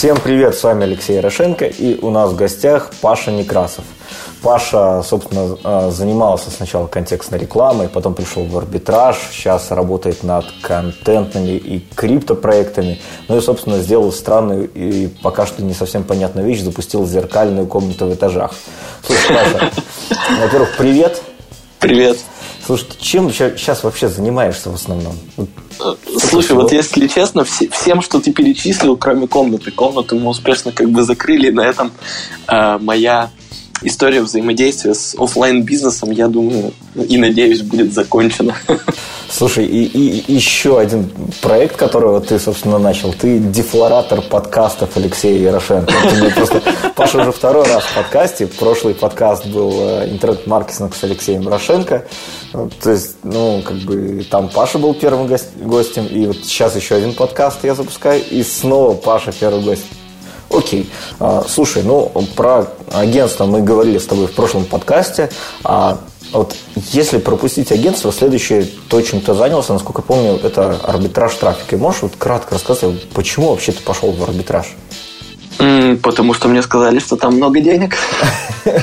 Всем привет, с вами Алексей Ярошенко, и у нас в гостях Паша Некрасов. Паша, собственно, а, занимался сначала контекстной рекламой, потом пришел в арбитраж, сейчас работает над контентными и криптопроектами. Ну и, собственно, сделал странную и пока что не совсем понятную вещь, запустил зеркальную комнату в этажах. Слушай, Паша, во-первых, привет. Привет. Слушай, чем сейчас вообще занимаешься в основном? Слушай, вот если честно, всем, что ты перечислил, кроме комнаты, комнату мы успешно как бы закрыли, на этом э, моя история взаимодействия с офлайн бизнесом, я думаю, и надеюсь, будет закончена. Слушай, и, и еще один проект, которого ты, собственно, начал. Ты дефлоратор подкастов Алексея Ярошенко. Просто Паша уже второй раз в подкасте. Прошлый подкаст был э, интернет-маркетинг с Алексеем Ярошенко. То есть, ну, как бы там Паша был первым гостем, и вот сейчас еще один подкаст я запускаю, и снова Паша первый гость. Окей. А, слушай, ну, про агентство мы говорили с тобой в прошлом подкасте. А вот если пропустить агентство, следующее, то, чем ты занялся, насколько помню, это арбитраж трафика. Можешь вот кратко рассказать, почему вообще ты пошел в арбитраж? потому что мне сказали, что там много денег.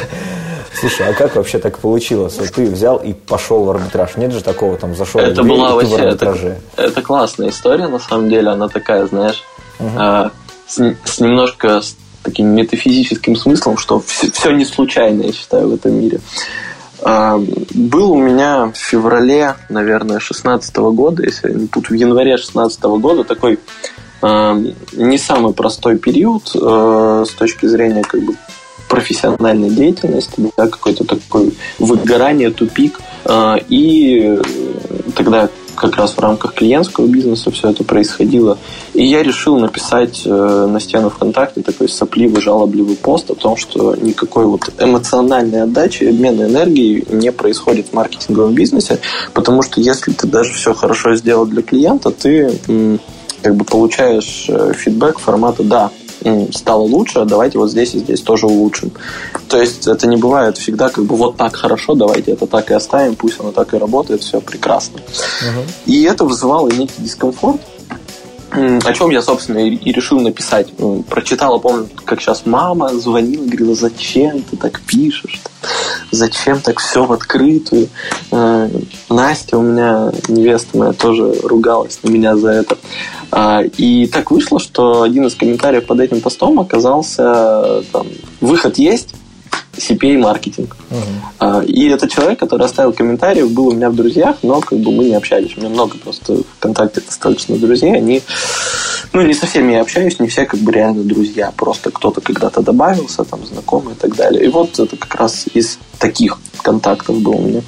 Слушай, а как вообще так получилось? Вот ты взял и пошел в арбитраж. Нет же такого, там зашел это была вообще, в арбитраже. Это, это классная история, на самом деле. Она такая, знаешь, угу. А, с, с немножко с таким метафизическим смыслом, что все, все не случайно, я считаю, в этом мире. А, был у меня в феврале, наверное, 16 года, если тут в январе 16 года такой а, не самый простой период а, с точки зрения как бы профессиональной деятельности, да, какой-то такой выгорание, тупик. И тогда как раз в рамках клиентского бизнеса все это происходило. И я решил написать э, на стену ВКонтакте такой сопливый, жалобливый пост о том, что никакой вот эмоциональной отдачи, обмена энергией не происходит в маркетинговом бизнесе, потому что если ты даже все хорошо сделал для клиента, ты как бы получаешь э, фидбэк формата «да, стало лучше, давайте вот здесь и здесь тоже улучшим. То есть это не бывает всегда как бы вот так хорошо, давайте это так и оставим, пусть оно так и работает, все прекрасно. Угу. И это вызывало некий дискомфорт, о чем я, собственно, и решил написать. Прочитала, помню, как сейчас мама звонила, говорила, зачем ты так пишешь? Зачем так все в открытую? Э, Настя у меня, невеста моя, тоже ругалась на меня за это. А, и так вышло, что один из комментариев под этим постом оказался там, выход есть, CPA-маркетинг. Uh-huh. И этот человек, который оставил комментарий, был у меня в друзьях, но как бы мы не общались. У меня много просто ВКонтакте достаточно друзей. Они, ну, не со всеми я общаюсь, не все как бы реально друзья. Просто кто-то когда-то добавился, там, знакомый и так далее. И вот это как раз из таких контактов был у меня.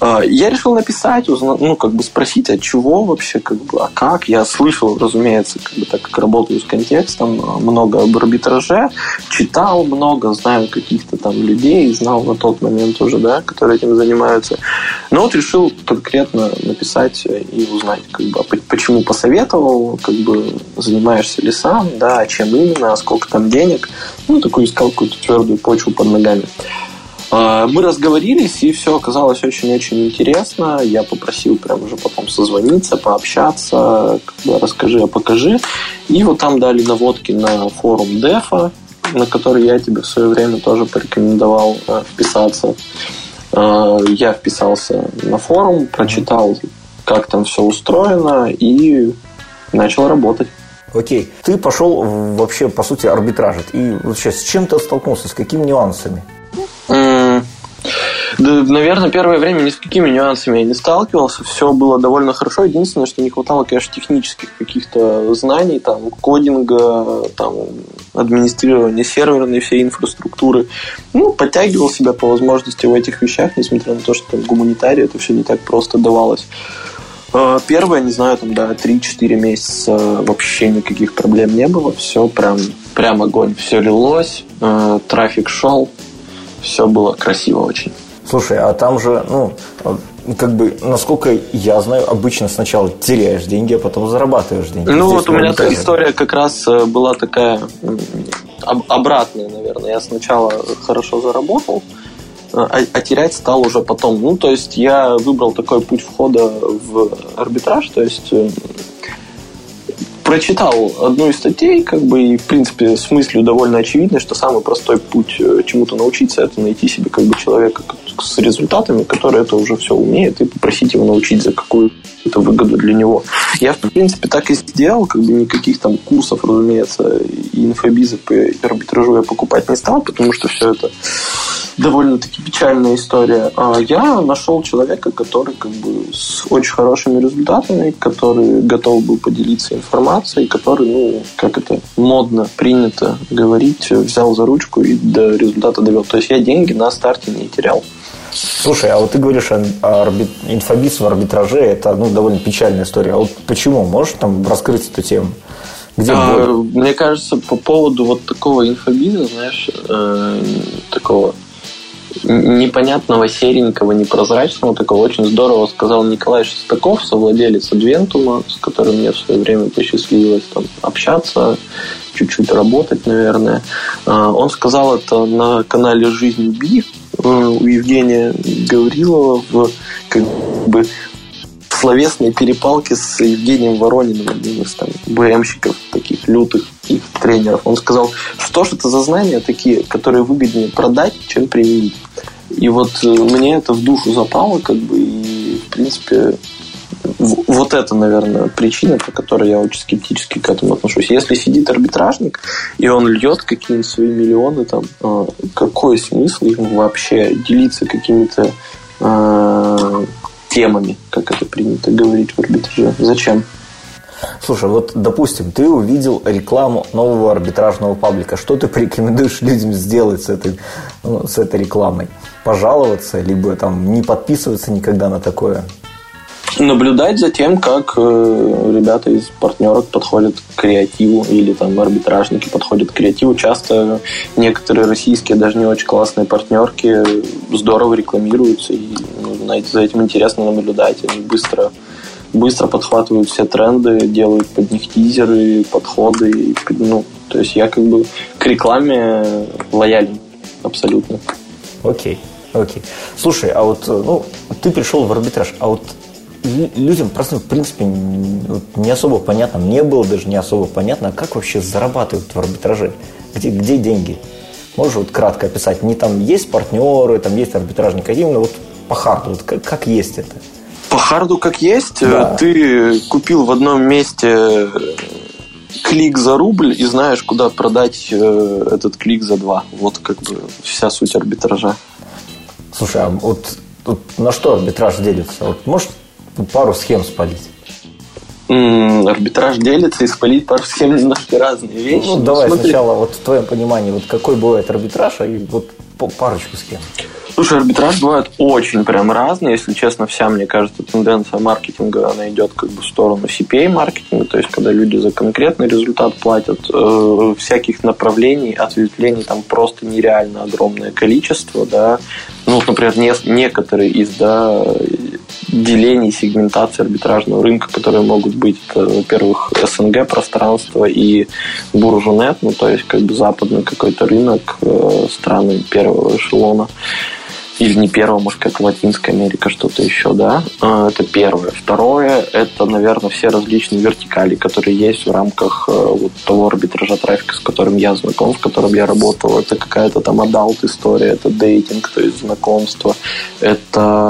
А, я решил написать, ну, как бы спросить, от чего вообще, как бы, а как. Я слышал, разумеется, как бы, так как работаю с контекстом, много об арбитраже, читал много, знаю каких-то там людей, знал на тот момент уже, да, которые этим занимаются. Но вот решил конкретно написать и узнать, как бы, а почему посоветовал, как бы, занимаешься ли сам, да, а чем именно, а сколько там денег. Ну, такую искал какую-то твердую почву под ногами. Мы разговорились, и все оказалось очень-очень интересно. Я попросил прям уже потом созвониться, пообщаться, как бы расскажи, а покажи. И вот там дали наводки на форум Дефа, на который я тебе в свое время тоже порекомендовал э, вписаться. Э, я вписался на форум, прочитал, как там все устроено, и начал работать. Окей. Ты пошел вообще, по сути, арбитражить. И вообще, с чем ты столкнулся, с какими нюансами? Да, наверное, первое время ни с какими нюансами я не сталкивался. Все было довольно хорошо. Единственное, что не хватало, конечно, технических каких-то знаний, там, кодинга, там, администрирования серверной всей инфраструктуры. Ну, подтягивал себя по возможности в этих вещах, несмотря на то, что там гуманитарий это все не так просто давалось. А, первое, не знаю, там, да, 3-4 месяца вообще никаких проблем не было. Все прям, прям огонь. Все лилось, а, трафик шел, все было красиво очень. Слушай, а там же, ну, как бы, насколько я знаю, обычно сначала теряешь деньги, а потом зарабатываешь деньги. Ну, Здесь вот у меня эта история как раз э, была такая обратная, наверное. Я сначала хорошо заработал, а, а терять стал уже потом. Ну, то есть я выбрал такой путь входа в арбитраж, то есть э, прочитал одну из статей, как бы, и, в принципе, с мыслью довольно очевидной, что самый простой путь э, чему-то научиться, это найти себе, как бы, человека с результатами, который это уже все умеет, и попросить его научить за какую-то выгоду для него. Я, в принципе, так и сделал, как бы, никаких там курсов, разумеется, и инфобизы по арбитражу я покупать не стал, потому что все это довольно-таки печальная история. А я нашел человека, который как бы с очень хорошими результатами, который готов был поделиться информацией, который, ну, как это модно принято говорить, взял за ручку и до результата довел. То есть я деньги на старте не терял. Слушай, а вот ты говоришь, арбит... инфобиз в арбитраже это ну, довольно печальная история. А вот почему? Можешь там раскрыть эту тему? Где а, мне кажется, по поводу вот такого инфобиза, знаешь, э, такого непонятного, серенького, непрозрачного, такого очень здорово сказал Николай Шестаков, совладелец Адвентума, с которым мне в свое время посчастливилось там, общаться, чуть-чуть работать, наверное. А, он сказал это на канале «Жизнь Би» у Евгения Гаврилова в как бы словесной перепалке с Евгением Ворониным, одним из там БМщиков, таких лютых их тренеров. Он сказал, что же это за знания такие, которые выгоднее продать, чем применить. И вот э, мне это в душу запало, как бы, и, в принципе, вот это, наверное, причина, по которой я очень скептически к этому отношусь. Если сидит арбитражник, и он льет какие-нибудь свои миллионы, там, э, какой смысл им вообще делиться какими-то э, темами, как это принято говорить в арбитраже? Зачем? Слушай, вот, допустим, ты увидел рекламу нового арбитражного паблика. Что ты порекомендуешь людям сделать с этой, ну, с этой рекламой? Пожаловаться, либо там не подписываться никогда на такое? Наблюдать за тем, как э, ребята из партнерок подходят к креативу или там арбитражники подходят к креативу. Часто некоторые российские, даже не очень классные партнерки здорово рекламируются, и ну, за этим интересно наблюдать. Они быстро быстро подхватывают все тренды, делают под них тизеры, подходы. Ну, то есть я как бы к рекламе лоялен абсолютно. Окей, окей. Слушай, а вот ну, ты пришел в арбитраж, а вот людям просто, в принципе, не особо понятно, мне было даже не особо понятно, как вообще зарабатывают в арбитраже, где, где деньги. Можешь вот кратко описать? Не там есть партнеры, там есть арбитражник, а именно вот по харду, вот как, как есть это? По харду как есть. Да. Ты купил в одном месте клик за рубль и знаешь, куда продать э, этот клик за два. Вот как бы вся суть арбитража. Слушай, а вот, вот на что арбитраж делится? Вот можешь пару схем спалить? арбитраж делится и спалить пару схем немножко разные вещи. Ну, давай Смотри. сначала вот в твоем понимании, вот какой бывает арбитраж, а и вот парочку схем. Слушай, арбитраж бывает очень прям разный. Если честно, вся, мне кажется, тенденция маркетинга, она идет как бы в сторону CPA-маркетинга, то есть когда люди за конкретный результат платят. Э, всяких направлений, ответвлений там просто нереально огромное количество, да. Ну, например, не, некоторые из, да, делений, сегментации арбитражного рынка, которые могут быть, это, во-первых, СНГ пространство и буржунет, ну, то есть как бы западный какой-то рынок, э, страны первого эшелона или не первого, может, как Латинская Америка, что-то еще, да. А, это первое. Второе, это, наверное, все различные вертикали, которые есть в рамках э, вот того арбитража трафика, с которым я знаком, с которым я работал. Это какая-то там adult история, это dating, то есть знакомство, это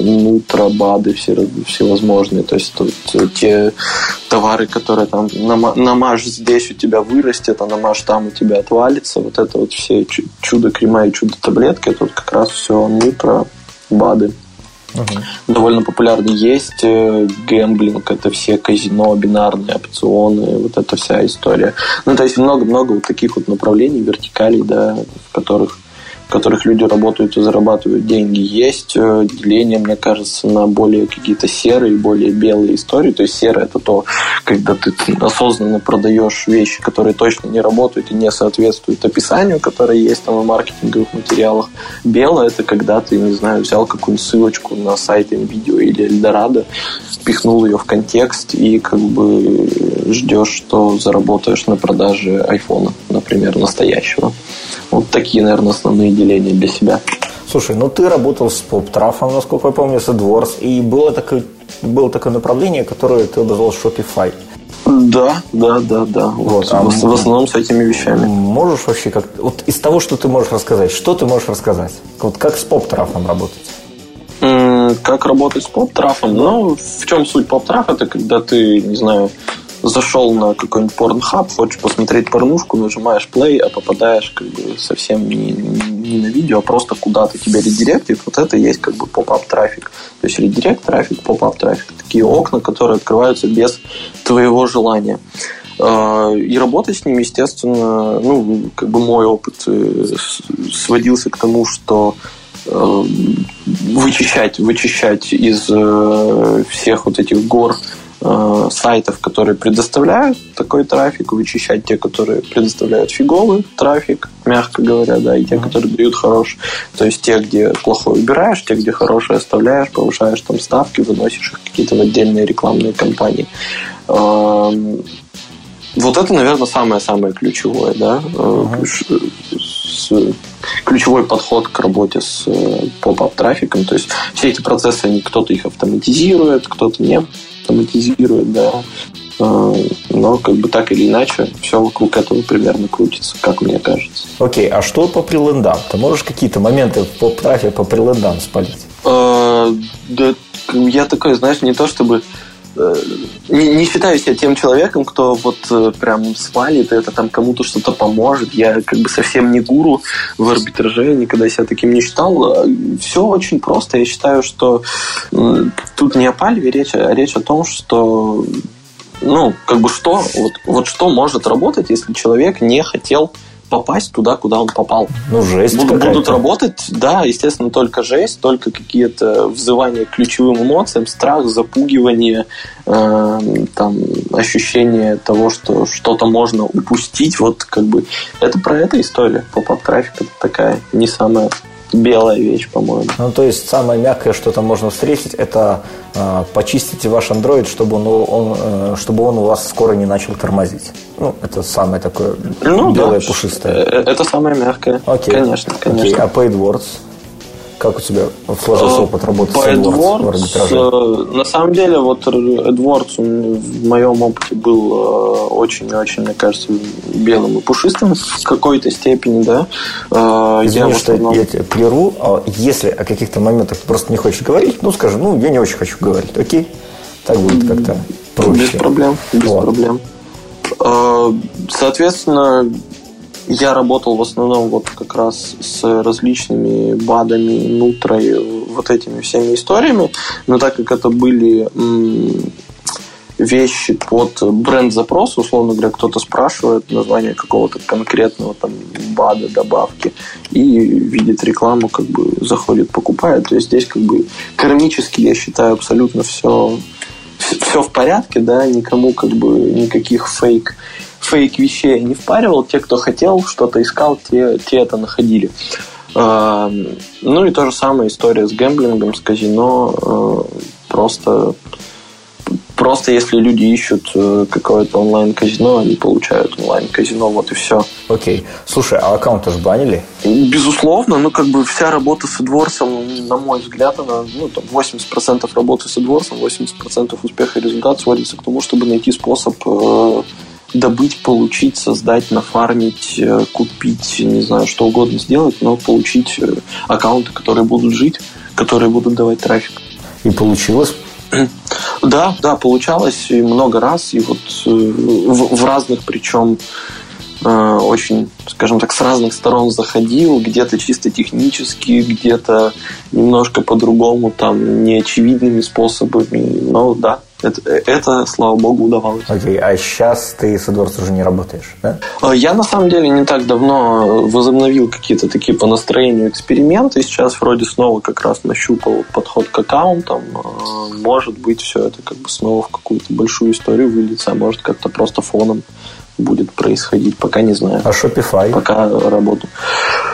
нутро, бады все, всевозможные, то есть это те товары, которые там намаж здесь у тебя вырастет, а намаж там у тебя отвалится. Вот это вот все чудо-крема и чудо-таблетки, это вот как раз все нутро, БАДы. Угу. Довольно популярны есть э, гэмблинг, это все казино, бинарные опционы, вот эта вся история. Ну, то есть много-много вот таких вот направлений, вертикалей, да, в которых которых люди работают и зарабатывают деньги, есть э, деление, мне кажется, на более какие-то серые, более белые истории. То есть серое это то, когда ты осознанно продаешь вещи, которые точно не работают и не соответствуют описанию, которое есть там в маркетинговых материалах. Белое это когда ты, не знаю, взял какую-нибудь ссылочку на сайт видео или Эльдорадо, пихнул ее в контекст и как бы ждешь, что заработаешь на продаже айфона, например, настоящего. Вот такие, наверное, основные деления для себя. Слушай, ну ты работал с поп-трафом, насколько я помню, с AdWords, и было такое, было такое направление, которое ты обозвал Shopify. Да, да, да, да. Вот, а в, в основном с этими вещами. Можешь вообще как вот из того, что ты можешь рассказать, что ты можешь рассказать? Вот как с поп-трафом работать? Как работать с поп-трафом? Ну, в чем суть поп-траф? Это когда ты, не знаю, зашел на какой-нибудь порнхаб, хочешь посмотреть порнушку, нажимаешь play, а попадаешь как бы совсем не, не на видео, а просто куда-то тебя редиректит. Вот это есть как бы pop-up трафик. То есть редирект трафик, pop-up трафик. Такие окна, которые открываются без твоего желания. А, и работать с ним, естественно, ну, как бы мой опыт э, сводился к тому, что э, вычищать, вычищать из э, всех вот этих гор Э, сайтов, которые предоставляют такой трафик, вычищать те, которые предоставляют фиговый трафик, мягко говоря, да, и те, которые дают хороший. То есть те, где плохой убираешь, те, где хороший оставляешь, повышаешь там ставки, выносишь их какие-то в отдельные рекламные кампании. Эм, вот это, наверное, самое-самое ключевое, да, uh-huh. ключевой подход к работе с э, поп-ап трафиком. То есть все эти процессы, они, кто-то их автоматизирует, кто-то не автоматизирует, да. А, но как бы так или иначе все вокруг этого примерно крутится, как мне кажется. Окей, а что по прилендам? Ты можешь какие-то моменты по трафе по прилендам спалить? А, да, я такой, знаешь, не то чтобы не, не считаю себя тем человеком, кто вот э, прям свалит, это там кому-то что-то поможет. Я как бы совсем не гуру в арбитраже, никогда себя таким не считал. Все очень просто. Я считаю, что тут не о пальве речь, а речь о том, что ну, как бы что, вот, вот что может работать, если человек не хотел попасть туда, куда он попал. Ну, жесть будут, будут работать, да, естественно, только жесть, только какие-то взывания к ключевым эмоциям, страх, запугивание, э, там, ощущение того, что что-то можно упустить. Вот как бы это про эту история. Поп-ап трафик это такая не самая белая вещь, по-моему. Ну, то есть самое мягкое, что там можно встретить, это э, почистите ваш Android, чтобы он, он, э, чтобы он у вас скоро не начал тормозить. Ну, это самое такое ну, белое, да. пушистое. Э, это самое мягкое. Окей. Конечно, конечно. Окей. А PaidWords? Как у тебя сложился э, опыт работы По с AdWords? Э, на самом деле, вот AdWords в моем опыте был очень-очень, мне кажется, белым и пушистым в какой-то степени, да. Извини, я что основном... я тебя прерву. А если о каких-то моментах ты просто не хочешь говорить, ну, скажи, ну, я не очень хочу говорить, окей? Так будет как-то проще. Без проблем, без вот. проблем. Э, соответственно, я работал в основном вот как раз с различными БАДами, нутрой, вот этими всеми историями, но так как это были вещи под бренд-запрос, условно говоря, кто-то спрашивает название какого-то конкретного там БАДа, добавки, и видит рекламу, как бы заходит, покупает. То есть здесь как бы кармически, я считаю, абсолютно все все в порядке, да, никому как бы никаких фейк, фейк вещей не впаривал. Те, кто хотел, что-то искал, те, те это находили. А, ну и то же самое история с гэмблингом, с казино. А, просто Просто если люди ищут э, какое-то онлайн-казино, они получают онлайн-казино, вот и все. Окей. Слушай, а аккаунты же банили? Безусловно, ну как бы вся работа с AdWords, на мой взгляд, она, ну там 80% работы с AdWords, 80% успеха и результат сводится к тому, чтобы найти способ э, добыть, получить, создать, нафармить, э, купить, не знаю, что угодно сделать, но получить э, аккаунты, которые будут жить, которые будут давать трафик. И получилось? Да, да, получалось и много раз, и вот э, в, в разных, причем э, очень, скажем так, с разных сторон заходил, где-то чисто технически, где-то немножко по-другому, там, неочевидными способами, но да, это, это, слава богу, удавалось. Окей, okay, а сейчас ты с AdWords уже не работаешь, да? Э, я, на самом деле, не так давно возобновил какие-то такие по настроению эксперименты. Сейчас вроде снова как раз нащупал подход к аккаунтам. Э, может быть, все это как бы снова в какую-то большую историю выльется, а может как-то просто фоном будет происходить, пока не знаю. А Shopify? Пока работаю.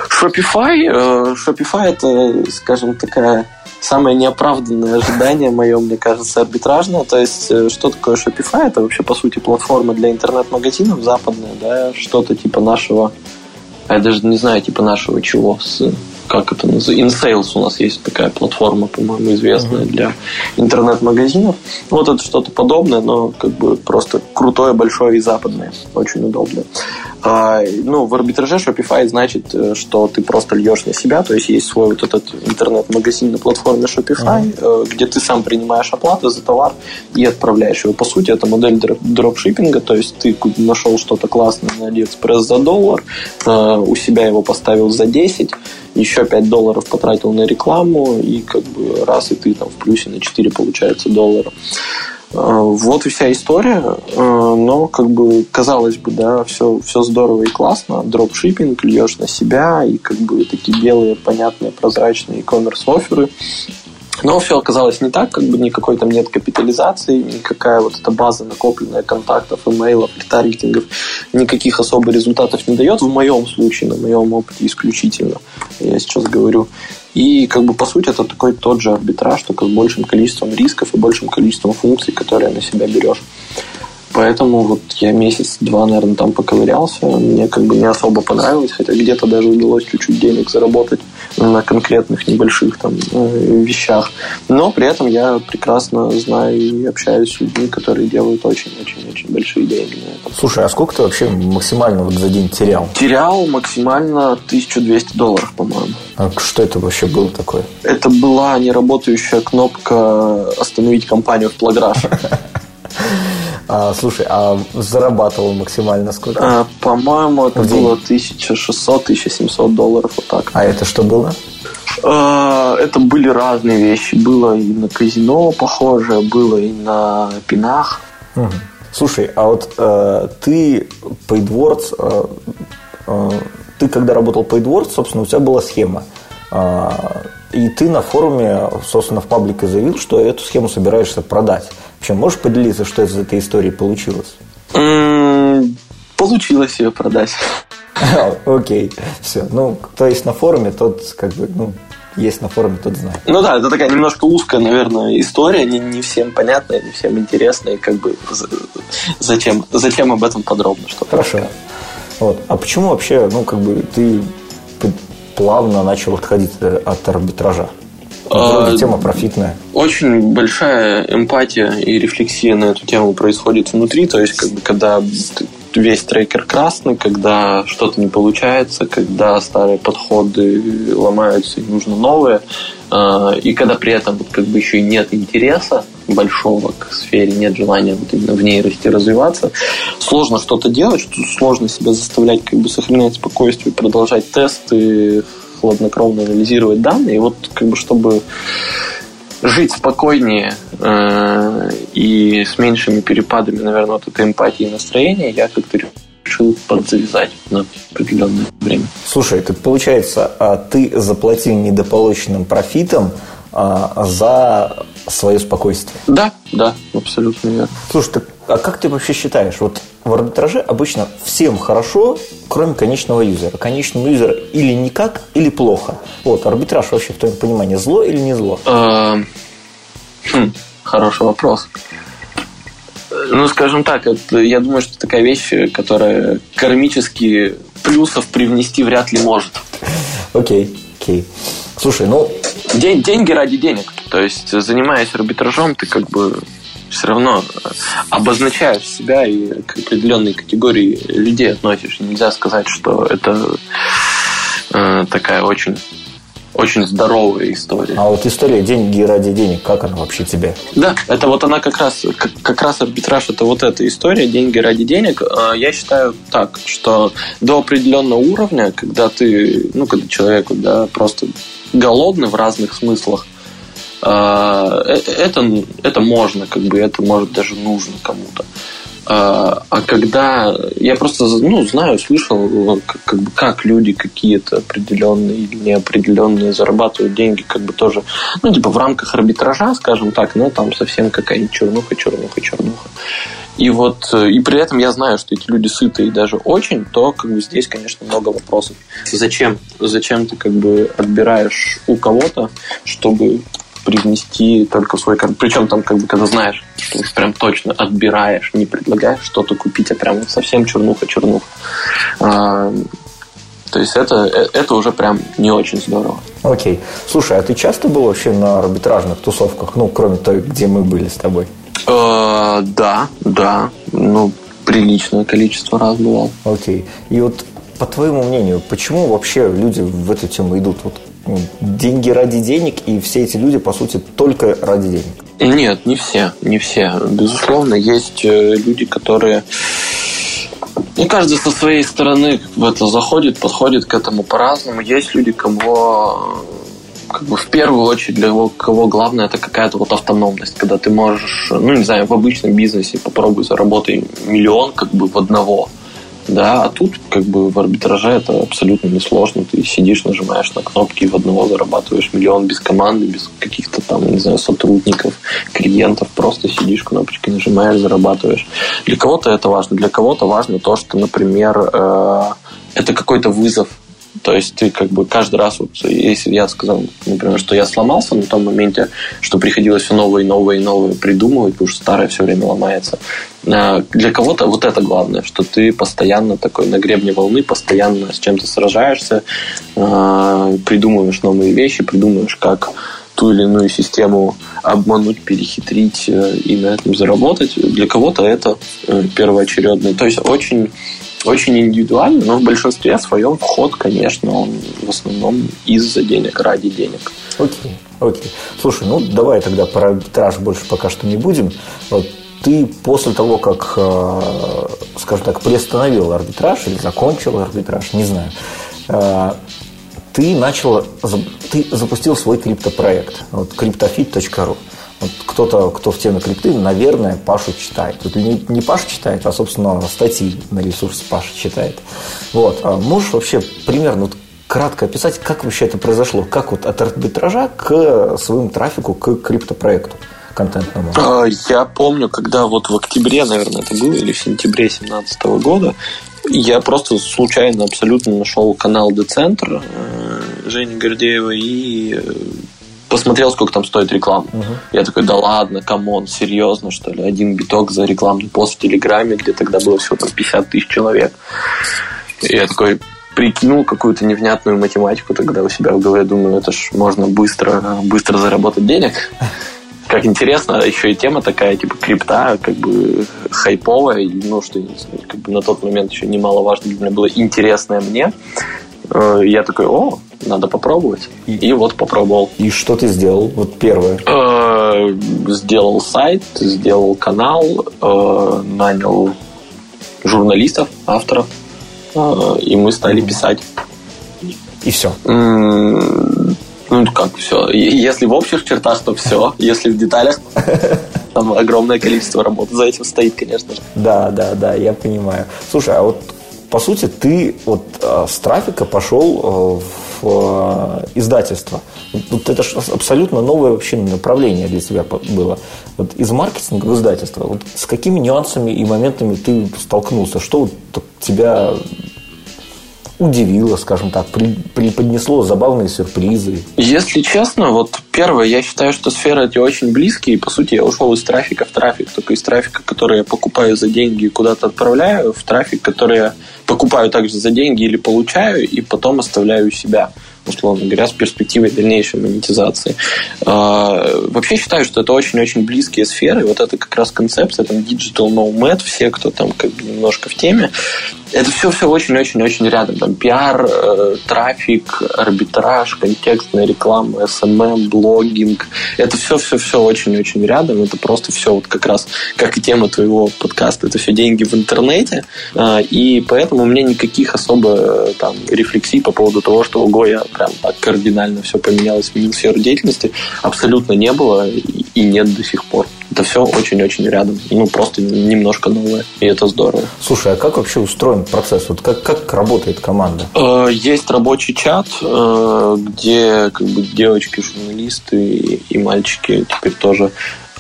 Shopify, э, Shopify это, скажем, такая самое неоправданное ожидание мое, мне кажется, арбитражное. То есть, э, что такое Shopify? Это вообще, по сути, платформа для интернет-магазинов западная, да, что-то типа нашего, я даже не знаю, типа нашего чего, с как это называется, InSales у нас есть такая платформа, по-моему, известная uh-huh. для интернет-магазинов. Вот это что-то подобное, но как бы просто крутое, большое и западное. Очень удобно. А, ну, в арбитраже Shopify значит, э, что ты просто льешь на себя, то есть есть свой вот этот интернет-магазин на платформе Shopify, uh-huh. где ты сам принимаешь оплату за товар и отправляешь его. По сути, это модель дропшиппинга, то есть ты нашел что-то классное на AliExpress за доллар, э, у себя его поставил за 10, еще 5 долларов потратил на рекламу, и как бы раз и ты там в плюсе на 4 получается доллара. Э, вот и вся история, э, но как бы казалось бы, да, все, все здорово и классно, дропшиппинг льешь на себя и как бы такие белые, понятные, прозрачные e-commerce оферы, но все оказалось не так, как бы никакой там нет капитализации, никакая вот эта база накопленная контактов, имейлов, ретаргетингов, никаких особых результатов не дает. В моем случае, на моем опыте исключительно, я сейчас говорю. И как бы по сути это такой тот же арбитраж, только с большим количеством рисков и большим количеством функций, которые на себя берешь. Поэтому вот я месяц-два, наверное, там поковырялся. Мне как бы не особо понравилось, хотя где-то даже удалось чуть-чуть денег заработать на конкретных небольших там э, вещах. Но при этом я прекрасно знаю и общаюсь с людьми, которые делают очень-очень-очень большие деньги на этом. Слушай, а сколько ты вообще максимально вот за день терял? Терял максимально 1200 долларов, по-моему. А что это вообще было такое? Это была неработающая кнопка «Остановить компанию в Плаграш». А, слушай, а зарабатывал максимально сколько? А, по-моему, это было 1600-1700 долларов вот так. А это что было? А, это были разные вещи. Было и на казино похоже, было и на пинах. Угу. Слушай, а вот э, ты PaidWords, э, э, ты когда работал PaidWords, собственно, у тебя была схема. Э, и ты на форуме, собственно, в паблике заявил, что эту схему собираешься продать. Вообще, можешь поделиться, что из этой истории получилось? Получилось ее продать. Окей, все. Ну, кто есть на форуме, тот как бы, ну, есть на форуме, тот знает. Ну да, это такая немножко узкая, наверное, история, не, не всем понятная, не всем интересная, и как бы зачем, зачем об этом подробно что Хорошо. Вот. А почему вообще, ну, как бы ты плавно начал отходить от арбитража? Вроде а, тема профитная. Очень большая эмпатия и рефлексия на эту тему происходит внутри. То есть, как бы, когда весь трекер красный, когда что-то не получается, когда старые подходы ломаются и нужно новые, а, и когда при этом как бы еще и нет интереса большого к сфере, нет желания вот именно в ней расти, развиваться, сложно что-то делать, сложно себя заставлять как бы сохранять спокойствие, продолжать тесты, хладнокровно анализировать данные. И вот как бы чтобы жить спокойнее э, и с меньшими перепадами, наверное, вот этой эмпатии и настроения, я как-то решил подзавязать на определенное время. Слушай, так получается, а ты заплатил недополученным профитом а, за свое спокойствие? Да, да, абсолютно верно. Слушай, так а как ты вообще считаешь, вот в арбитраже обычно всем хорошо, кроме конечного юзера. Конечному юзеру или никак, или плохо. Вот, арбитраж вообще в твоем понимании зло или не зло? Эм, хм, хороший вопрос. Ну, скажем так, это, я думаю, что такая вещь, которая кармически плюсов привнести вряд ли может. Окей, окей. Слушай, ну... День, деньги ради денег. То есть, занимаясь арбитражом, ты как бы все равно обозначаешь себя и к определенной категории людей относишь. Нельзя сказать, что это э, такая очень очень здоровая история. А вот история деньги ради денег, как она вообще тебе? Да, это вот она как раз, как, как раз арбитраж, это вот эта история, деньги ради денег. А, я считаю так, что до определенного уровня, когда ты, ну, когда человеку, да, просто голодный в разных смыслах, а, э, это, это можно, как бы это может даже нужно кому-то. А, а когда я просто ну, знаю, слышал, как, как люди какие-то определенные или неопределенные зарабатывают деньги, как бы тоже, ну, типа в рамках арбитража, скажем так, но там совсем какая-нибудь чернуха, чернуха, чернуха. И вот, э, и при этом я знаю, что эти люди сытые даже очень, то как бы здесь, конечно, много вопросов. Зачем? Зачем ты как бы отбираешь у кого-то, чтобы привнести только свой карман. Причем там, как бы, когда знаешь, что прям точно отбираешь, не предлагаешь что-то купить, а прям совсем чернуха-чернуха. А, То есть это, это уже прям не очень здорово. Окей. Слушай, а ты часто был вообще на арбитражных тусовках, ну, кроме той, где мы были с тобой? Э, да, да. Ну, приличное количество раз бывал. Окей. И вот по твоему мнению, почему вообще люди в эту тему идут? Вот деньги ради денег, и все эти люди, по сути, только ради денег. Нет, не все, не все. Безусловно, есть э, люди, которые мне каждый со своей стороны в это заходит, подходит к этому по-разному. Есть люди, кого как бы в первую очередь для кого главное это какая-то вот автономность, когда ты можешь, ну не знаю, в обычном бизнесе попробуй заработай миллион как бы в одного, да, а тут как бы в арбитраже это абсолютно несложно. Ты сидишь, нажимаешь на кнопки и в одного зарабатываешь миллион без команды, без каких-то там, не знаю, сотрудников, клиентов. Просто сидишь, кнопочки нажимаешь, зарабатываешь. Для кого-то это важно. Для кого-то важно то, что, например, э, это какой-то вызов то есть ты как бы каждый раз, вот, если я сказал, например, что я сломался на том моменте, что приходилось все новое новое новое придумывать, потому что старое все время ломается. А, для кого-то вот это главное, что ты постоянно такой на гребне волны, постоянно с чем-то сражаешься, а, придумываешь новые вещи, придумываешь, как ту или иную систему обмануть, перехитрить э, и на этом заработать. Для кого-то это э, первоочередное. То есть очень очень индивидуально, но в большинстве своем вход, конечно, он в основном из-за денег, ради денег. Окей, окей. Слушай, ну давай тогда про арбитраж больше пока что не будем. Вот ты после того, как, э, скажем так, приостановил арбитраж или закончил арбитраж, не знаю, э, ты начал, ты запустил свой криптопроект, вот cryptofit.ru. Вот кто-то, кто в теме крипты, наверное, Пашу читает. Тут не, не Паша читает, а, собственно, статьи на ресурс Паша читает. Вот. А можешь вообще примерно вот кратко описать, как вообще это произошло? Как вот от арбитража к своему трафику, к криптопроекту? контентному? А, я помню, когда вот в октябре, наверное, это было, или в сентябре 2017 года, я просто случайно абсолютно нашел канал Децентр э, Жени Гордеева и э, посмотрел, сколько там стоит реклама. Угу. Я такой, да ладно, come on, серьезно, что ли? Один биток за рекламный пост в Телеграме, где тогда было всего там 50 тысяч человек. И я такой прикинул какую-то невнятную математику тогда у себя в голове, думаю, это ж можно быстро, быстро заработать денег. Как интересно, еще и тема такая, типа крипта, как бы хайповая, ну, что как бы на тот момент еще немаловажно для меня было интересное мне. Э, я такой, о, надо попробовать. И, и вот попробовал. И что ты сделал? Вот первое. Э, сделал сайт, сделал канал, э, нанял журналистов, авторов, и мы стали писать. И все. Ну, как все. Если в общих чертах, то все. Если в деталях, там огромное количество работы за этим стоит, конечно же. Да, да, да, я понимаю. Слушай, а вот по сути, ты вот э, с трафика пошел э, в э, издательство. Вот это же абсолютно новое вообще направление для тебя было. Вот из маркетинга в издательство. Вот с какими нюансами и моментами ты столкнулся? Что вот тебя удивило, скажем так, преподнесло забавные сюрпризы? Если честно, вот первое, я считаю, что сферы эти очень близкие. По сути, я ушел из трафика в трафик. Только из трафика, который я покупаю за деньги и куда-то отправляю, в трафик, который я покупаю также за деньги или получаю, и потом оставляю у себя условно говоря, с перспективой дальнейшей монетизации. А, вообще считаю, что это очень-очень близкие сферы. Вот это как раз концепция, там, digital nomad, все, кто там как бы немножко в теме, это все все очень-очень-очень рядом. Там пиар, э, трафик, арбитраж, контекстная реклама, SMM, эм эм, блогинг. Это все-все-все очень-очень рядом. Это просто все вот как раз, как и тема твоего подкаста, это все деньги в интернете. Э, и поэтому у меня никаких особо э, там рефлексий по поводу того, что ого, я прям так кардинально все поменялось, сменил сферу деятельности, абсолютно не было и нет до сих пор. Это все очень-очень рядом. Ну, просто немножко новое. И это здорово. Слушай, а как вообще устроен процесс? Вот как, как работает команда? Э, есть рабочий чат, э, где как бы девочки-журналисты и мальчики теперь тоже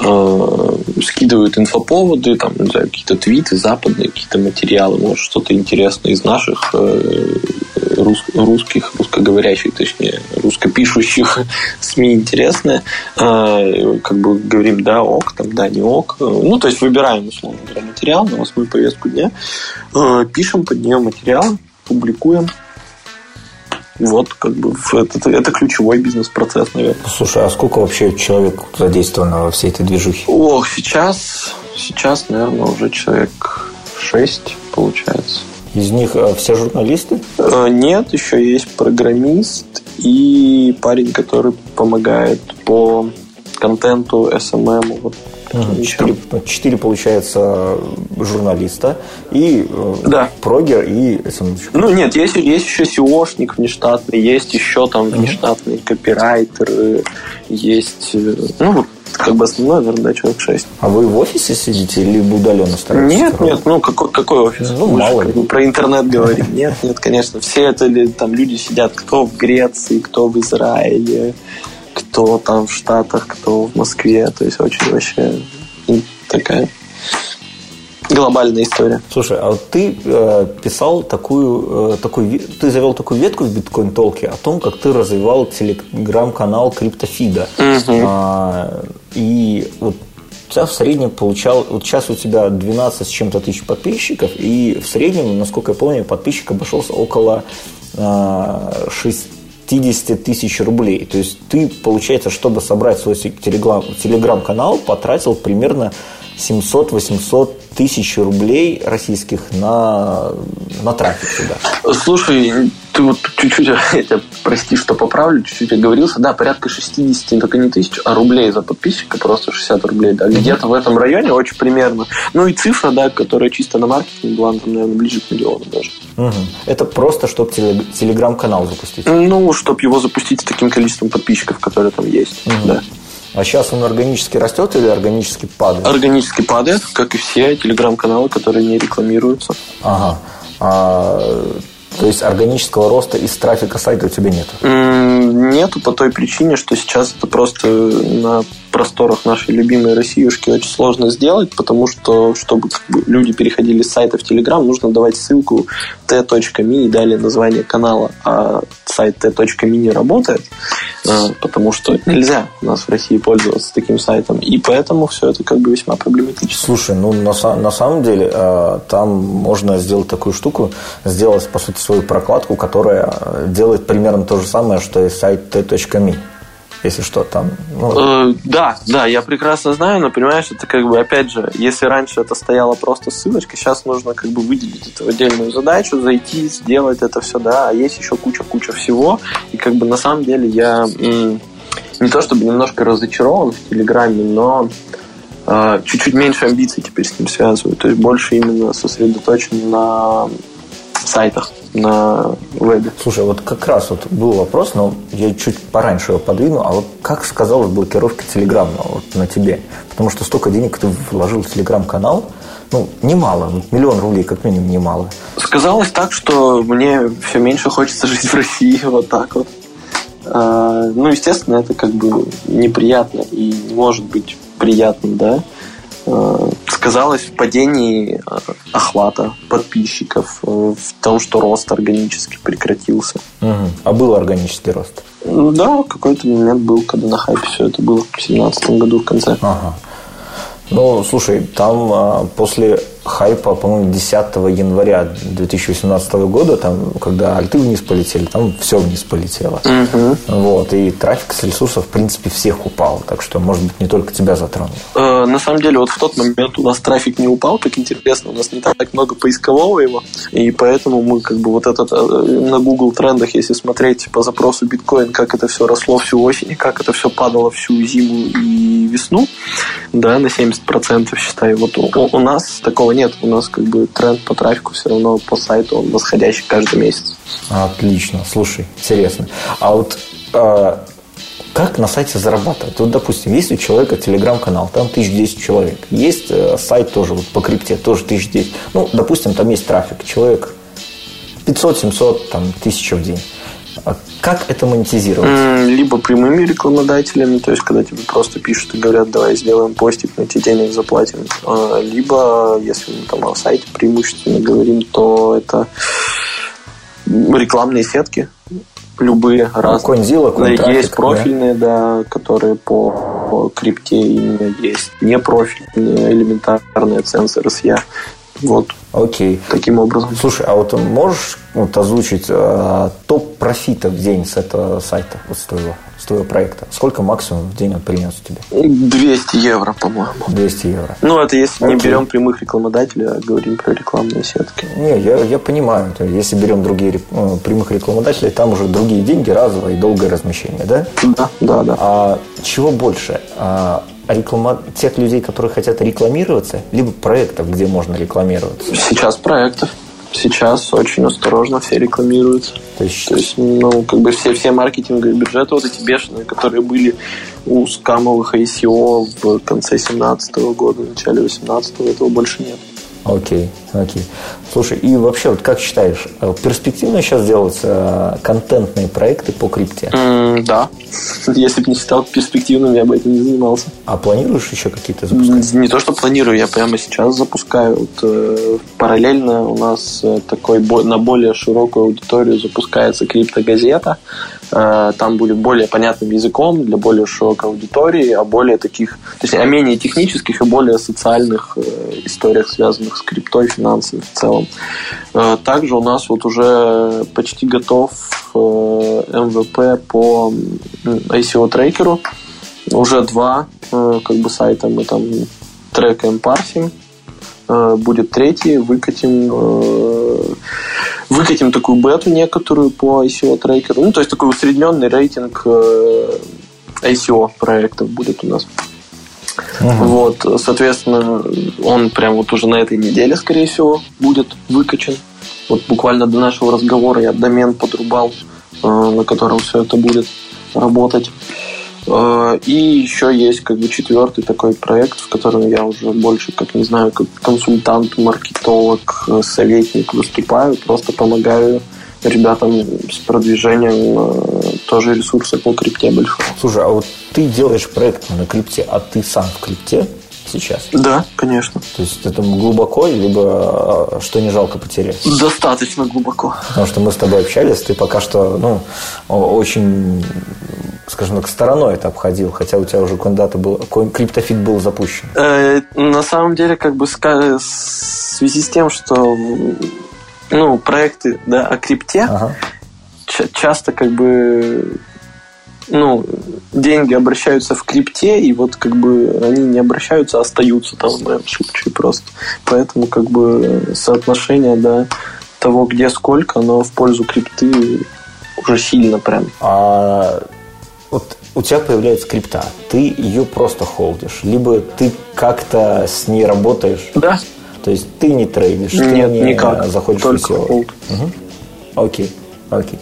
э, скидывают инфоповоды, там, не знаю, какие-то твиты западные, какие-то материалы, может, что-то интересное из наших э, рус, русских, русскоговорящих, точнее, русскопишущих СМИ интересное. Э, как бы говорим, да, ок, там, да, не ок. Ну, то есть выбираем, условно говоря, материал на восьмую повестку дня, э, пишем под нее материал, публикуем, вот как бы это, это ключевой бизнес-процесс, наверное. Слушай, а сколько вообще человек задействовано во всей этой движухе? Ох, сейчас, сейчас, наверное, уже человек шесть получается. Из них э, все журналисты? Э, нет, еще есть программист и парень, который помогает по контенту, SMM. Вот Четыре, четыре, получается, журналиста и э, да. прогер и SMM. Ну, нет, есть, есть еще SEO шник внештатный, есть еще там внештатный копирайтер, есть, ну, вот как бы основной, наверное, да, человек 6. А вы в офисе сидите или удаленно стараетесь? Нет, нет, ну какой, какой офис? Ну, Мы мало же, как бы, про интернет говорим. Нет, нет, конечно. Все это там люди сидят, кто в Греции, кто в Израиле, кто там в Штатах, кто в Москве. То есть очень вообще такая глобальная история. Слушай, а вот ты э, писал такую, э, такой, ты завел такую ветку в биткоин толке о том, как ты развивал телеграм-канал криптофида. Угу. А, и вот тебя в среднем получал, вот сейчас у тебя 12 с чем-то тысяч подписчиков, и в среднем, насколько я помню, подписчик обошелся около э, 60 тысяч рублей. То есть ты, получается, чтобы собрать свой телеграм, телеграм-канал, потратил примерно 700-800 тысяч рублей российских на, на трафик туда. Слушай, ты вот чуть-чуть, я тебя, прости, что поправлю, чуть-чуть оговорился, да, порядка 60, только не тысяч, а рублей за подписчика, просто 60 рублей, да, где-то в этом районе очень примерно. Ну и цифра, да, которая чисто на маркетинг была, там, наверное, ближе к миллиону даже. Угу. Это просто, чтобы телеграм-канал запустить? Ну, чтобы его запустить с таким количеством подписчиков, которые там есть, угу. да. А сейчас он органически растет или органически падает? Органически падает, как и все телеграм-каналы, которые не рекламируются. Ага. А, то есть органического роста из трафика сайта у тебя нет? Нету по той причине, что сейчас это просто на просторах нашей любимой Россиюшки очень сложно сделать, потому что, чтобы как бы, люди переходили с сайта в Телеграм, нужно давать ссылку t.me и далее название канала. А сайт t.me не работает, а, потому что нельзя у нас в России пользоваться таким сайтом. И поэтому все это как бы весьма проблематично. Слушай, ну на, на самом деле а, там можно сделать такую штуку, сделать, по сути, свою прокладку, которая делает примерно то же самое, что и сайт t.me если что, там. Ну... Э, да, да, я прекрасно знаю, но понимаешь, это как бы, опять же, если раньше это стояла просто ссылочка, сейчас нужно как бы выделить эту отдельную задачу, зайти, сделать это все, да, а есть еще куча-куча всего, и как бы на самом деле я не то чтобы немножко разочарован в Телеграме, но э, чуть-чуть меньше амбиций теперь с ним связываю, то есть больше именно сосредоточен на сайтах на вебе. Слушай, вот как раз вот был вопрос, но я чуть пораньше его подвину, а вот как сказалась блокировка Телеграма вот на тебе? Потому что столько денег ты вложил в Телеграм-канал, ну, немало, миллион рублей как минимум немало. Сказалось так, что мне все меньше хочется жить в России, вот так вот. А, ну, естественно, это как бы неприятно и не может быть приятно, да. Э, сказалось в падении э, охвата подписчиков, э, в том, что рост органически прекратился. Угу. А был органический рост? Да, какой-то момент был, когда на хайпе все это было в 2017 году в конце. Ага. Ну, слушай, там а, после хайпа, по-моему, 10 января 2018 года, там, когда альты вниз полетели, там все вниз полетело. Угу. Вот, и трафик с ресурсов, в принципе, всех упал. Так что, может быть, не только тебя затронул. Э, на самом деле, вот в тот момент у нас трафик не упал, как интересно, у нас не так много поискового его, и поэтому мы как бы вот этот э, на Google трендах, если смотреть по запросу биткоин, как это все росло всю осень, и как это все падало всю зиму и весну, да, на 70% считай. Вот у, у нас такого нет. У нас как бы тренд по трафику все равно по сайту он восходящий каждый месяц. Отлично. Слушай, интересно. А вот а, как на сайте зарабатывать? Вот, допустим, есть у человека телеграм-канал, там 1010 человек. Есть э, сайт тоже вот, по крипте, тоже 1010. Ну, допустим, там есть трафик. Человек 500-700, там, тысяча в день. А как это монетизировать? Либо прямыми рекламодателями, то есть когда тебе просто пишут и говорят, давай сделаем постик, мы тебе денег заплатим. А, либо, если мы там о сайте преимущественно говорим, то это рекламные сетки, любые ну, разные. Конзила, есть профильные, да? да, которые по, по крипте именно есть. Не профильные, элементарные сенсоры с я Вот. Окей. Таким образом. Слушай, а вот можешь вот, озвучить э, топ профита в день с этого сайта, вот с твоего, с твоего проекта? Сколько максимум в день он принес тебе? 200 евро, по-моему. 200 евро. Ну, это если Окей. не берем прямых рекламодателей, а говорим про рекламные сетки. Не, я, я понимаю. То есть, если берем другие э, прямых рекламодателей, там уже другие деньги, разовое и долгое размещение, да? Да, да, да. А чего больше? А, реклама... тех людей, которые хотят рекламироваться, либо проектов, где можно рекламироваться? Сейчас проектов. Сейчас очень осторожно все рекламируются. То есть, То есть ну, как бы все, все маркетинговые бюджеты, вот эти бешеные, которые были у скамовых ICO в конце 2017 года, в начале 2018 этого больше нет. Окей, окей. Слушай, и вообще, вот как считаешь, э, перспективно сейчас делать э, контентные проекты по крипте? Mm, да. Если бы не считал перспективным, я бы этим не занимался. А планируешь еще какие-то запускать? Не то, что планирую, я прямо сейчас запускаю. Вот, э, параллельно у нас э, такой на более широкую аудиторию запускается криптогазета. Э, там будет более понятным языком для более широкой аудитории, о более таких, то есть о менее технических и более социальных э, историях, связанных с криптой, финансами в целом. Э, также у нас вот уже почти готов MVP по ICO трекеру. Уже два как бы сайта мы там трекаем, парсим. Будет третий, выкатим выкатим такую бету некоторую по ICO трекеру. Ну, то есть такой усредненный рейтинг э, ICO проектов будет у нас. Uh-huh. Вот, соответственно, он прям вот уже на этой неделе, скорее всего, будет выкачан. Вот буквально до нашего разговора я домен подрубал, э, на котором все это будет работать. Э, и еще есть как бы четвертый такой проект, в котором я уже больше, как не знаю, как консультант, маркетолог, э, советник выступаю, просто помогаю ребятам с продвижением тоже ресурса по крипте большого. Слушай, а вот ты делаешь проект на крипте, а ты сам в крипте? сейчас? Да, конечно. То есть это глубоко, либо а, что не жалко потерять? Достаточно глубоко. Потому что мы с тобой общались, ты пока что, ну, очень, скажем так, стороной это обходил, хотя у тебя уже когда-то был, криптофит был запущен. Э, на самом деле, как бы в связи с тем, что ну, проекты да, о крипте ага. Часто как бы ну, деньги обращаются в крипте, и вот как бы они не обращаются, а остаются там в моем случае просто. Поэтому как бы соотношение, да, того, где сколько, оно в пользу крипты уже сильно прям. А вот у тебя появляется крипта, ты ее просто холдишь, либо ты как-то с ней работаешь? Да. То есть ты не трейдишь, Нет, ты не никак. заходишь Только в Угу. Окей, окей.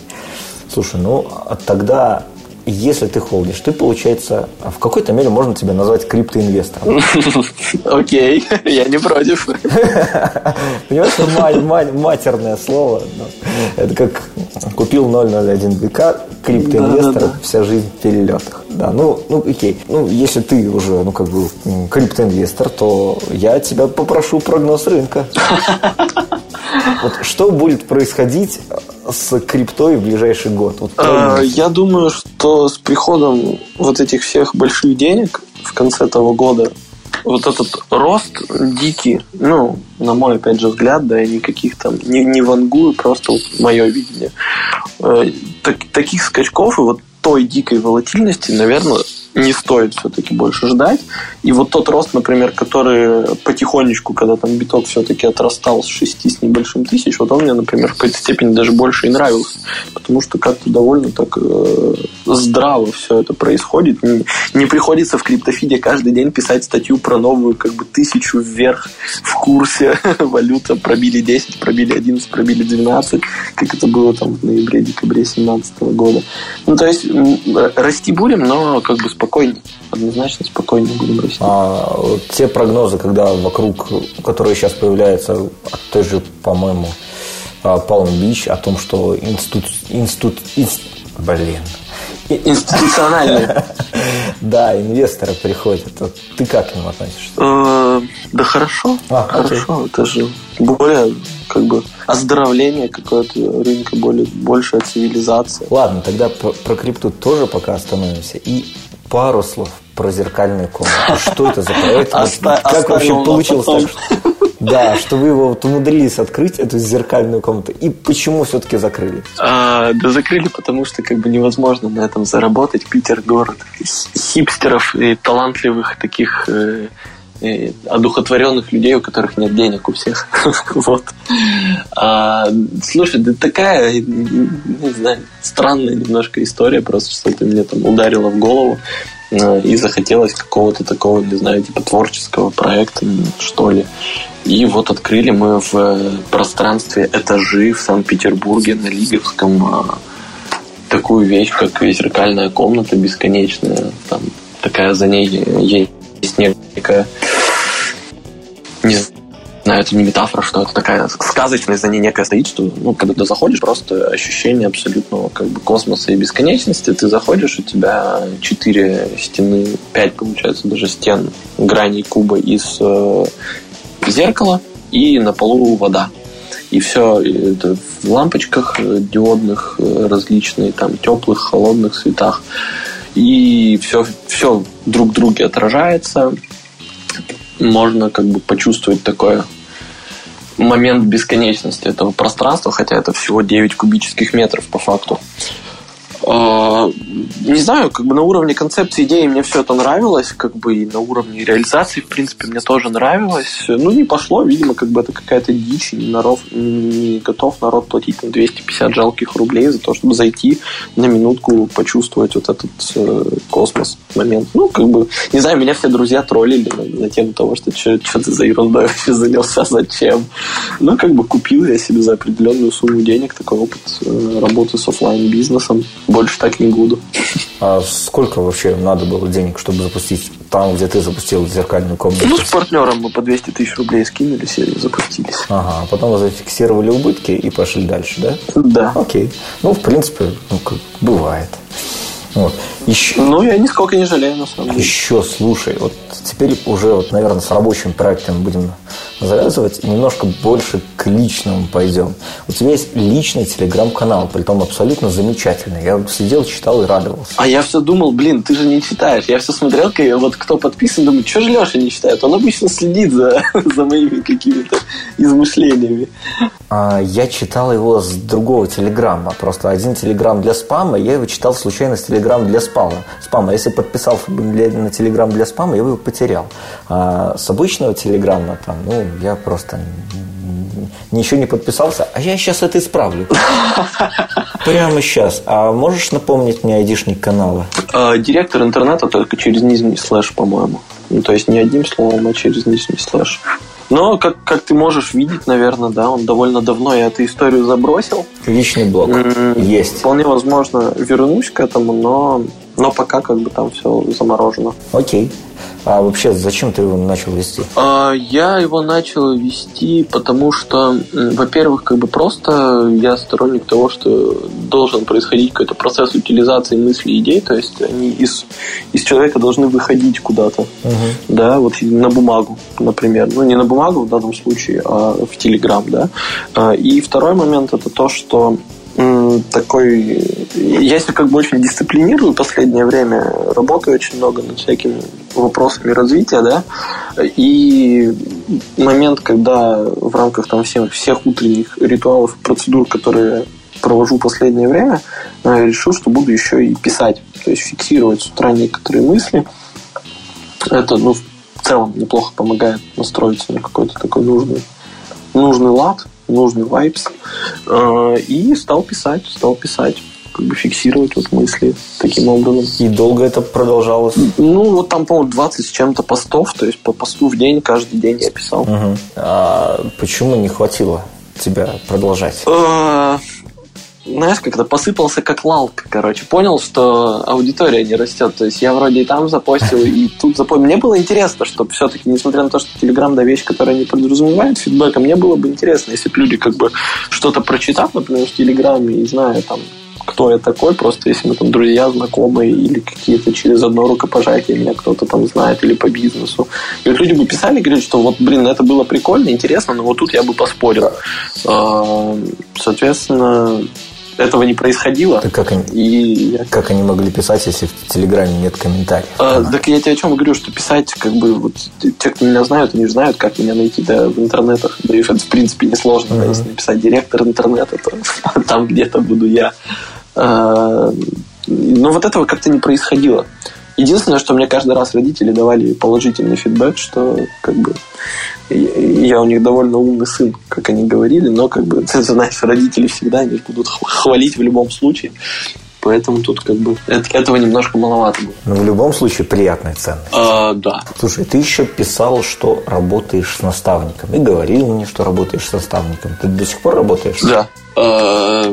Слушай, ну а тогда если ты холдишь, ты, получается, в какой-то мере можно тебя назвать криптоинвестором. Окей, я не против. Понимаешь, матерное слово. Это как купил 001 БК, криптоинвестор, вся жизнь в перелетах. Да, ну, ну, окей. Ну, если ты уже, ну, как бы, криптоинвестор, то я тебя попрошу прогноз рынка. Вот что будет происходить с криптой в ближайший год? Вот а, я думаю, что с приходом вот этих всех больших денег в конце того года вот этот рост дикий, ну, на мой, опять же, взгляд, да, и никаких там, не, не вангую, просто вот мое видение. Э, так, таких скачков и вот той дикой волатильности, наверное, не стоит все-таки больше ждать. И вот тот рост, например, который потихонечку, когда там биток все-таки отрастал с 6 с небольшим тысяч, вот он мне, например, в какой-то степени даже больше и нравился. Потому что как-то довольно так э, здраво все это происходит. Не, не приходится в криптофиде каждый день писать статью про новую как бы тысячу вверх в курсе. Валюта пробили 10, пробили 11, пробили 12, как это было там в ноябре-декабре 2017 года. Ну, то есть расти будем, но как бы спокойно спокойнее, однозначно спокойнее будем расти. А вот те прогнозы, когда вокруг, которые сейчас появляются от той же, по-моему, Palm Beach, о том, что институт, институт, инст, блин, институциональные. Да, инвесторы приходят. Ты как к ним относишься? Э, да хорошо. А, хорошо. Это же более как бы оздоровление какое-то рынка, более, большая цивилизация. Ладно, тогда про крипту тоже пока остановимся. И пару слов про зеркальную комнату. Что это за проект? Оста- как вообще получилось так? Что... Да, что вы его вот умудрились открыть, эту зеркальную комнату. И почему все-таки закрыли? А, да закрыли, потому что как бы невозможно на этом заработать. Питер город хипстеров и талантливых таких э, одухотворенных людей, у которых нет денег у всех. вот. А, слушай, да такая, не знаю, странная немножко история, просто что-то мне там ударило в голову. Э, и захотелось какого-то такого, не знаю, типа творческого проекта, что ли. И вот открыли мы в э, пространстве этажи в Санкт-Петербурге на Лиговском э, такую вещь, как зеркальная комната бесконечная. Там такая за ней есть некая не знаю, это не метафора, что это такая сказочность за ней некая стоит, что ну, когда ты заходишь, просто ощущение абсолютного как бы космоса и бесконечности. Ты заходишь, у тебя четыре стены, пять, получается, даже стен граней куба из э, зеркала, и на полу вода. И все это в лампочках диодных э, различные, там теплых, холодных цветах. И все, все друг в друге отражается. Можно как бы почувствовать такое момент бесконечности этого пространства, хотя это всего 9 кубических метров по факту. А, не знаю, как бы на уровне концепции идеи мне все это нравилось, как бы и на уровне реализации, в принципе, мне тоже нравилось. Ну, не пошло, видимо, как бы это какая-то дичь, не, народ, не готов народ платить там 250 жалких рублей за то, чтобы зайти на минутку, почувствовать вот этот э, космос момент. Ну, как бы, не знаю, меня все друзья троллили на, на тему того, что что ты за ерундой вообще занялся, зачем. Ну, как бы купил я себе за определенную сумму денег такой опыт э, работы с офлайн бизнесом больше так не буду. А сколько вообще надо было денег, чтобы запустить там, где ты запустил зеркальную комнату? Ну, с партнером мы по 200 тысяч рублей скинули, и запустились. Ага, а потом зафиксировали убытки и пошли дальше, да? Да. Окей. Ну, в принципе, ну, как бывает. Вот. Еще... Ну, я нисколько не жалею, на самом деле. Еще, слушай, вот теперь уже, вот, наверное, с рабочим проектом будем завязывать и немножко больше к личному пойдем. У тебя есть личный телеграм-канал, при том абсолютно замечательный. Я сидел, читал и радовался. А я все думал, блин, ты же не читаешь. Я все смотрел, вот кто подписан, думаю, что же Леша не читает? Он обычно следит за, за моими какими-то измышлениями. А, я читал его с другого телеграмма. Просто один телеграм для спама, я его читал случайно с телеграм для спама. спама. Если подписался бы на телеграм для спама, я его потерял. А с обычного телеграмма там, ну, я просто ничего не подписался, а я сейчас это исправлю. Прямо сейчас. А можешь напомнить мне айдишник канала? А, директор интернета только через нижний слэш, по-моему. Ну, то есть не одним словом, а через нижний слэш. Но, как, как ты можешь видеть, наверное, да, он довольно давно я эту историю забросил. Личный mm-hmm. есть. Вполне возможно, вернусь к этому, но, но пока как бы там все заморожено. Окей. А вообще, зачем ты его начал вести? А, я его начал вести, потому что, во-первых, как бы просто я сторонник того, что должен происходить какой-то процесс утилизации мыслей и идей, то есть они из, из человека должны выходить куда-то, угу. да, вот на бумагу, например. Ну, не на бумагу в данном случае, а в Телеграм, да. А, и второй момент это то, что такой... Я себя как бы очень дисциплинирую в последнее время, работаю очень много над всякими вопросами развития, да, и момент, когда в рамках там всех, всех утренних ритуалов, процедур, которые провожу последнее время, э, решил, что буду еще и писать, то есть фиксировать с утра некоторые мысли. Это, ну, в целом неплохо помогает настроиться на какой-то такой нужный, нужный лад, нужный vibes. Э, и стал писать, стал писать как бы фиксировать вот мысли таким образом. И долго это продолжалось? Ну, вот там, по-моему, 20 с чем-то постов, то есть по посту в день, каждый день я писал. Угу. А почему не хватило тебя продолжать? Знаешь, когда посыпался как лалка, короче. Понял, что аудитория не растет. То есть я вроде и там запостил, и тут запостил. Мне было интересно, чтобы все-таки, несмотря на то, что Телеграм да вещь, которая не подразумевает фидбэка, мне было бы интересно, если бы люди как бы что-то прочитав, например, в Телеграме, и зная там, кто я такой, просто если мы там друзья, знакомые или какие-то через одно рукопожатие меня кто-то там знает или по бизнесу. И вот люди бы писали, говорят, что вот, блин, это было прикольно, интересно, но вот тут я бы поспорил. А, соответственно, этого не происходило. Так как они, и как они могли писать, если в Телеграме нет комментариев? А, так я тебе о чем говорю, что писать, как бы, вот, те, кто меня знают, они знают, как меня найти да, в интернетах. Да и это, в принципе, несложно. Mm-hmm. Если написать директор интернета, то там где-то буду я. А, но вот этого как-то не происходило. Единственное, что мне каждый раз родители давали положительный фидбэк, что как бы я у них довольно умный сын, как они говорили, но как бы ты знаешь, родители всегда они будут хвалить в любом случае. Поэтому тут как бы этого немножко маловато было. Но в любом случае приятная ценность. А, да. Слушай, ты еще писал, что работаешь с наставником. И говорил мне, что работаешь с наставником. Ты до сих пор работаешь? Да. А,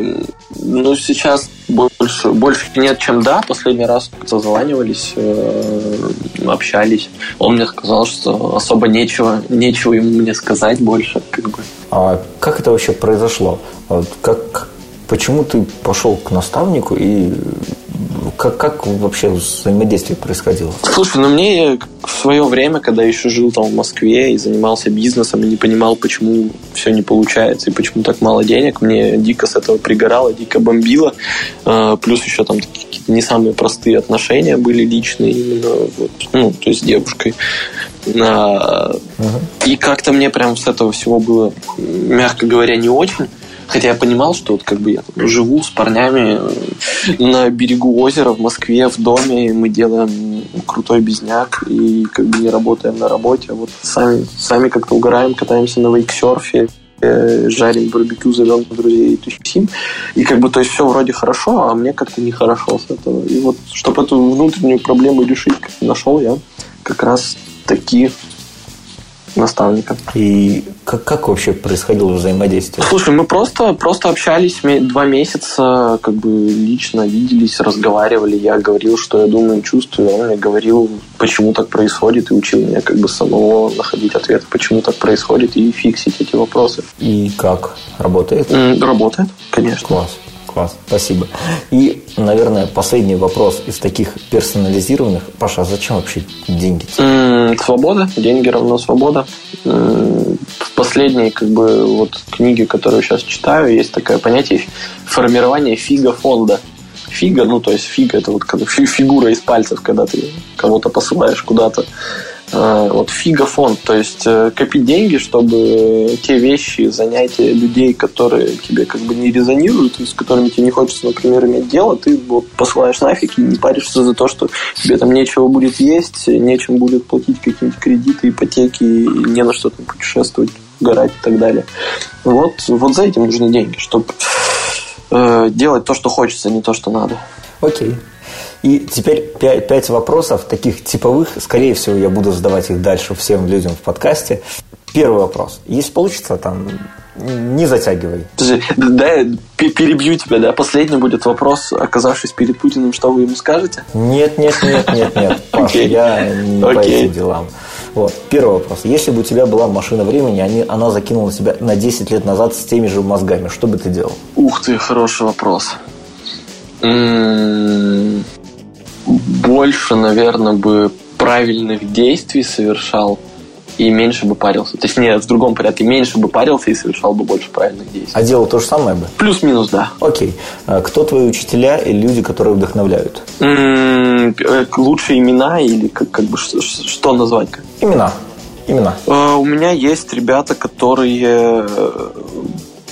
ну, сейчас больше, больше нет, чем да. Последний раз созванивались, э, общались. Он мне сказал, что особо нечего, нечего ему мне сказать больше. Как бы. А как это вообще произошло? Как, Почему ты пошел к наставнику и как, как вообще взаимодействие происходило? Слушай, ну мне в свое время, когда я еще жил там в Москве и занимался бизнесом, и не понимал, почему все не получается и почему так мало денег, мне дико с этого пригорало, дико бомбило. А, плюс еще там какие-то не самые простые отношения были личные именно вот, ну, то есть с девушкой. Uh-huh. И как-то мне прям с этого всего было, мягко говоря, не очень. Хотя я понимал, что вот как бы я живу с парнями на берегу озера в Москве в доме, и мы делаем крутой безняк и как бы не работаем на работе, а вот сами, сами как-то угораем, катаемся на вейксерфе, э, жарим барбекю, зовем друзей и тусим. И как бы, то есть все вроде хорошо, а мне как-то нехорошо с этого. И вот, чтобы эту внутреннюю проблему решить, нашел я как раз такие наставника. И как, как вообще происходило взаимодействие? Слушай, мы просто, просто общались два месяца, как бы лично виделись, разговаривали. Я говорил, что я думаю, чувствую. Он мне говорил, почему так происходит, и учил меня как бы самого находить ответ, почему так происходит, и фиксить эти вопросы. И как? Работает? Работает, конечно. Класс. Класс, спасибо. И, наверное, последний вопрос из таких персонализированных. Паша, а зачем вообще деньги? Свобода. Деньги равно свобода. В последней как бы вот книге, которую сейчас читаю, есть такое понятие формирование фига фонда. Фига, ну то есть фига это вот фигура из пальцев, когда ты кого-то посылаешь куда-то. А, вот фига фонд, то есть э, копить деньги, чтобы те вещи, занятия людей, которые тебе как бы не резонируют, с которыми тебе не хочется, например, иметь дело, ты вот посылаешь нафиг и не паришься за то, что тебе там нечего будет есть, нечем будет платить какие-нибудь кредиты, ипотеки, не на что там путешествовать, горать и так далее. Вот, вот за этим нужны деньги, чтобы э, делать то, что хочется, а не то, что надо. Окей. И теперь пять, пять вопросов, таких типовых. Скорее всего, я буду задавать их дальше всем людям в подкасте. Первый вопрос. Если получится, там, не затягивай. Подожди, да, я перебью тебя, да? Последний будет вопрос, оказавшись перед Путиным, что вы ему скажете? Нет, нет, нет, нет, нет. Паша, okay. я не okay. по этим делам. Вот. Первый вопрос. Если бы у тебя была машина времени, они, она закинула тебя на 10 лет назад с теми же мозгами, что бы ты делал? Ух ты, хороший вопрос. М-м- больше, наверное, бы правильных действий совершал и меньше бы парился. Точнее, в другом порядке, меньше бы парился и совершал бы больше правильных действий. А делал то же самое бы? Плюс-минус, да. Окей. А кто твои учителя и люди, которые вдохновляют? М-м, лучшие имена или как, как бы что назвать? Имена. Имена. Uh, у меня есть ребята, которые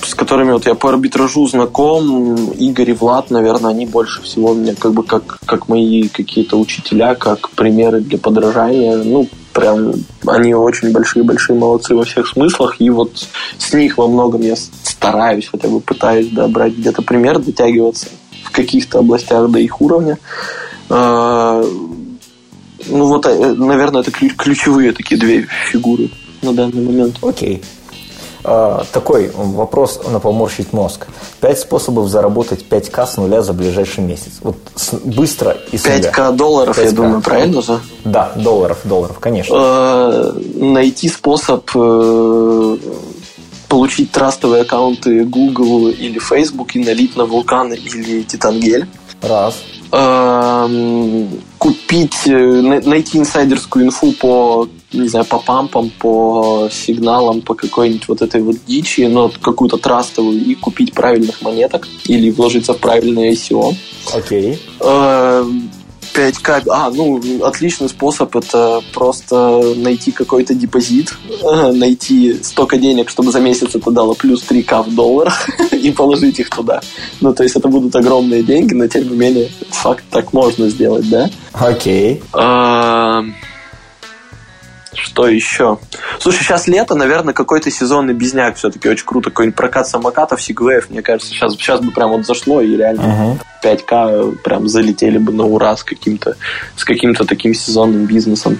с которыми вот я по арбитражу знаком, Игорь и Влад, наверное, они больше всего мне как бы как, как мои какие-то учителя, как примеры для подражания. Ну, прям они очень большие-большие молодцы во всех смыслах, и вот с них во многом я стараюсь, хотя бы пытаюсь да, брать где-то пример, дотягиваться в каких-то областях до их уровня. А, ну вот, э, наверное, это ключевые такие две фигуры на данный момент. Окей. А, такой вопрос на поморщить мозг. Пять способов заработать 5К с нуля за ближайший месяц. Вот быстро и с 5К долларов, 5К. я думаю, правильно же? Да, долларов, долларов, конечно. А, найти способ э, получить трастовые аккаунты Google или Facebook и налить на вулкан или Титангель. Раз. эм, купить, э, найти инсайдерскую инфу по не знаю, по пампам, по сигналам, по какой-нибудь вот этой вот дичи, но какую-то трастовую и купить правильных монеток или вложиться в правильное ICO. Окей. Okay. 5К, а, ну, отличный способ это просто найти какой-то депозит, найти столько денег, чтобы за месяц это дало плюс 3К в долларах и положить их туда. Ну, то есть это будут огромные деньги, но тем не менее, факт так можно сделать, да? Окей. Okay. Что еще? Слушай, сейчас лето, наверное, какой-то сезонный bizняк все-таки очень круто. Какой-нибудь прокат самокатов, сигвеев, мне кажется, сейчас, сейчас бы прям вот зашло и реально uh-huh. 5К прям залетели бы на ура с каким-то, с каким-то таким сезонным бизнесом.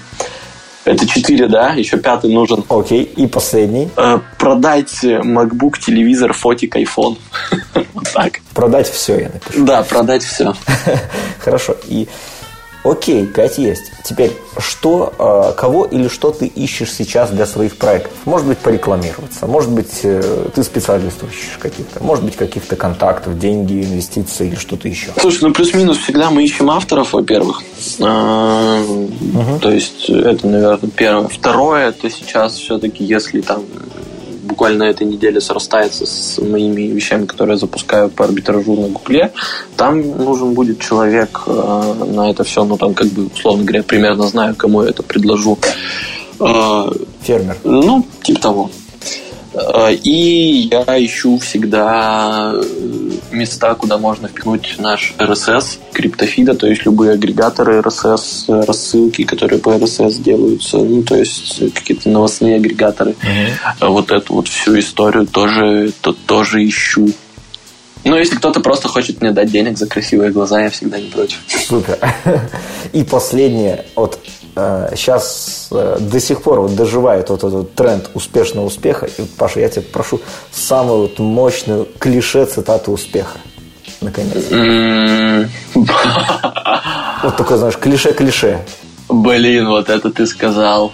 Это 4, да? Еще пятый нужен. Окей, и последний. Э, продать MacBook, телевизор, фотик, iPhone. вот так. Продать все, я напишу. Да, продать все. Хорошо. И Окей, 5 есть. Теперь, что, э, кого или что ты ищешь сейчас для своих проектов? Может быть, порекламироваться, может быть, э, ты специалистов ищешь каких-то, может быть, каких-то контактов, деньги, инвестиции или что-то еще. Слушай, ну плюс-минус всегда мы ищем авторов, во-первых. угу. То есть, это, наверное, первое. Второе, это сейчас все-таки, если там буквально на этой неделе срастается с моими вещами, которые я запускаю по арбитражу на Гугле, там нужен будет человек э, на это все, ну там как бы, условно говоря, примерно знаю, кому я это предложу. Э, Фермер. Ну, типа того. Э, и я ищу всегда места, куда можно впихнуть наш RSS криптофида, то есть любые агрегаторы RSS, рассылки, которые по RSS делаются, ну, то есть какие-то новостные агрегаторы. Uh-huh. Вот эту вот всю историю тоже, то, тоже ищу. Ну, если кто-то просто хочет мне дать денег за красивые глаза, я всегда не против. Супер. И последнее. Вот сейчас э, э, до сих пор вот доживает вот этот тренд успешного успеха. И, Паша, я тебя прошу самую вот мощную клише цитату успеха. Наконец. Вот такое, знаешь, клише-клише. Блин, вот это ты сказал.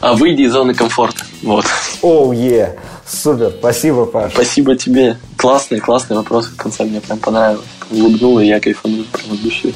А выйди из зоны комфорта. Вот. Оу, oh, е. Yeah. Супер. Спасибо, Паша. Спасибо тебе. Классный, классный вопрос в конце. Мне прям понравилось. Улыбнуло, и я кайфанул прям от души.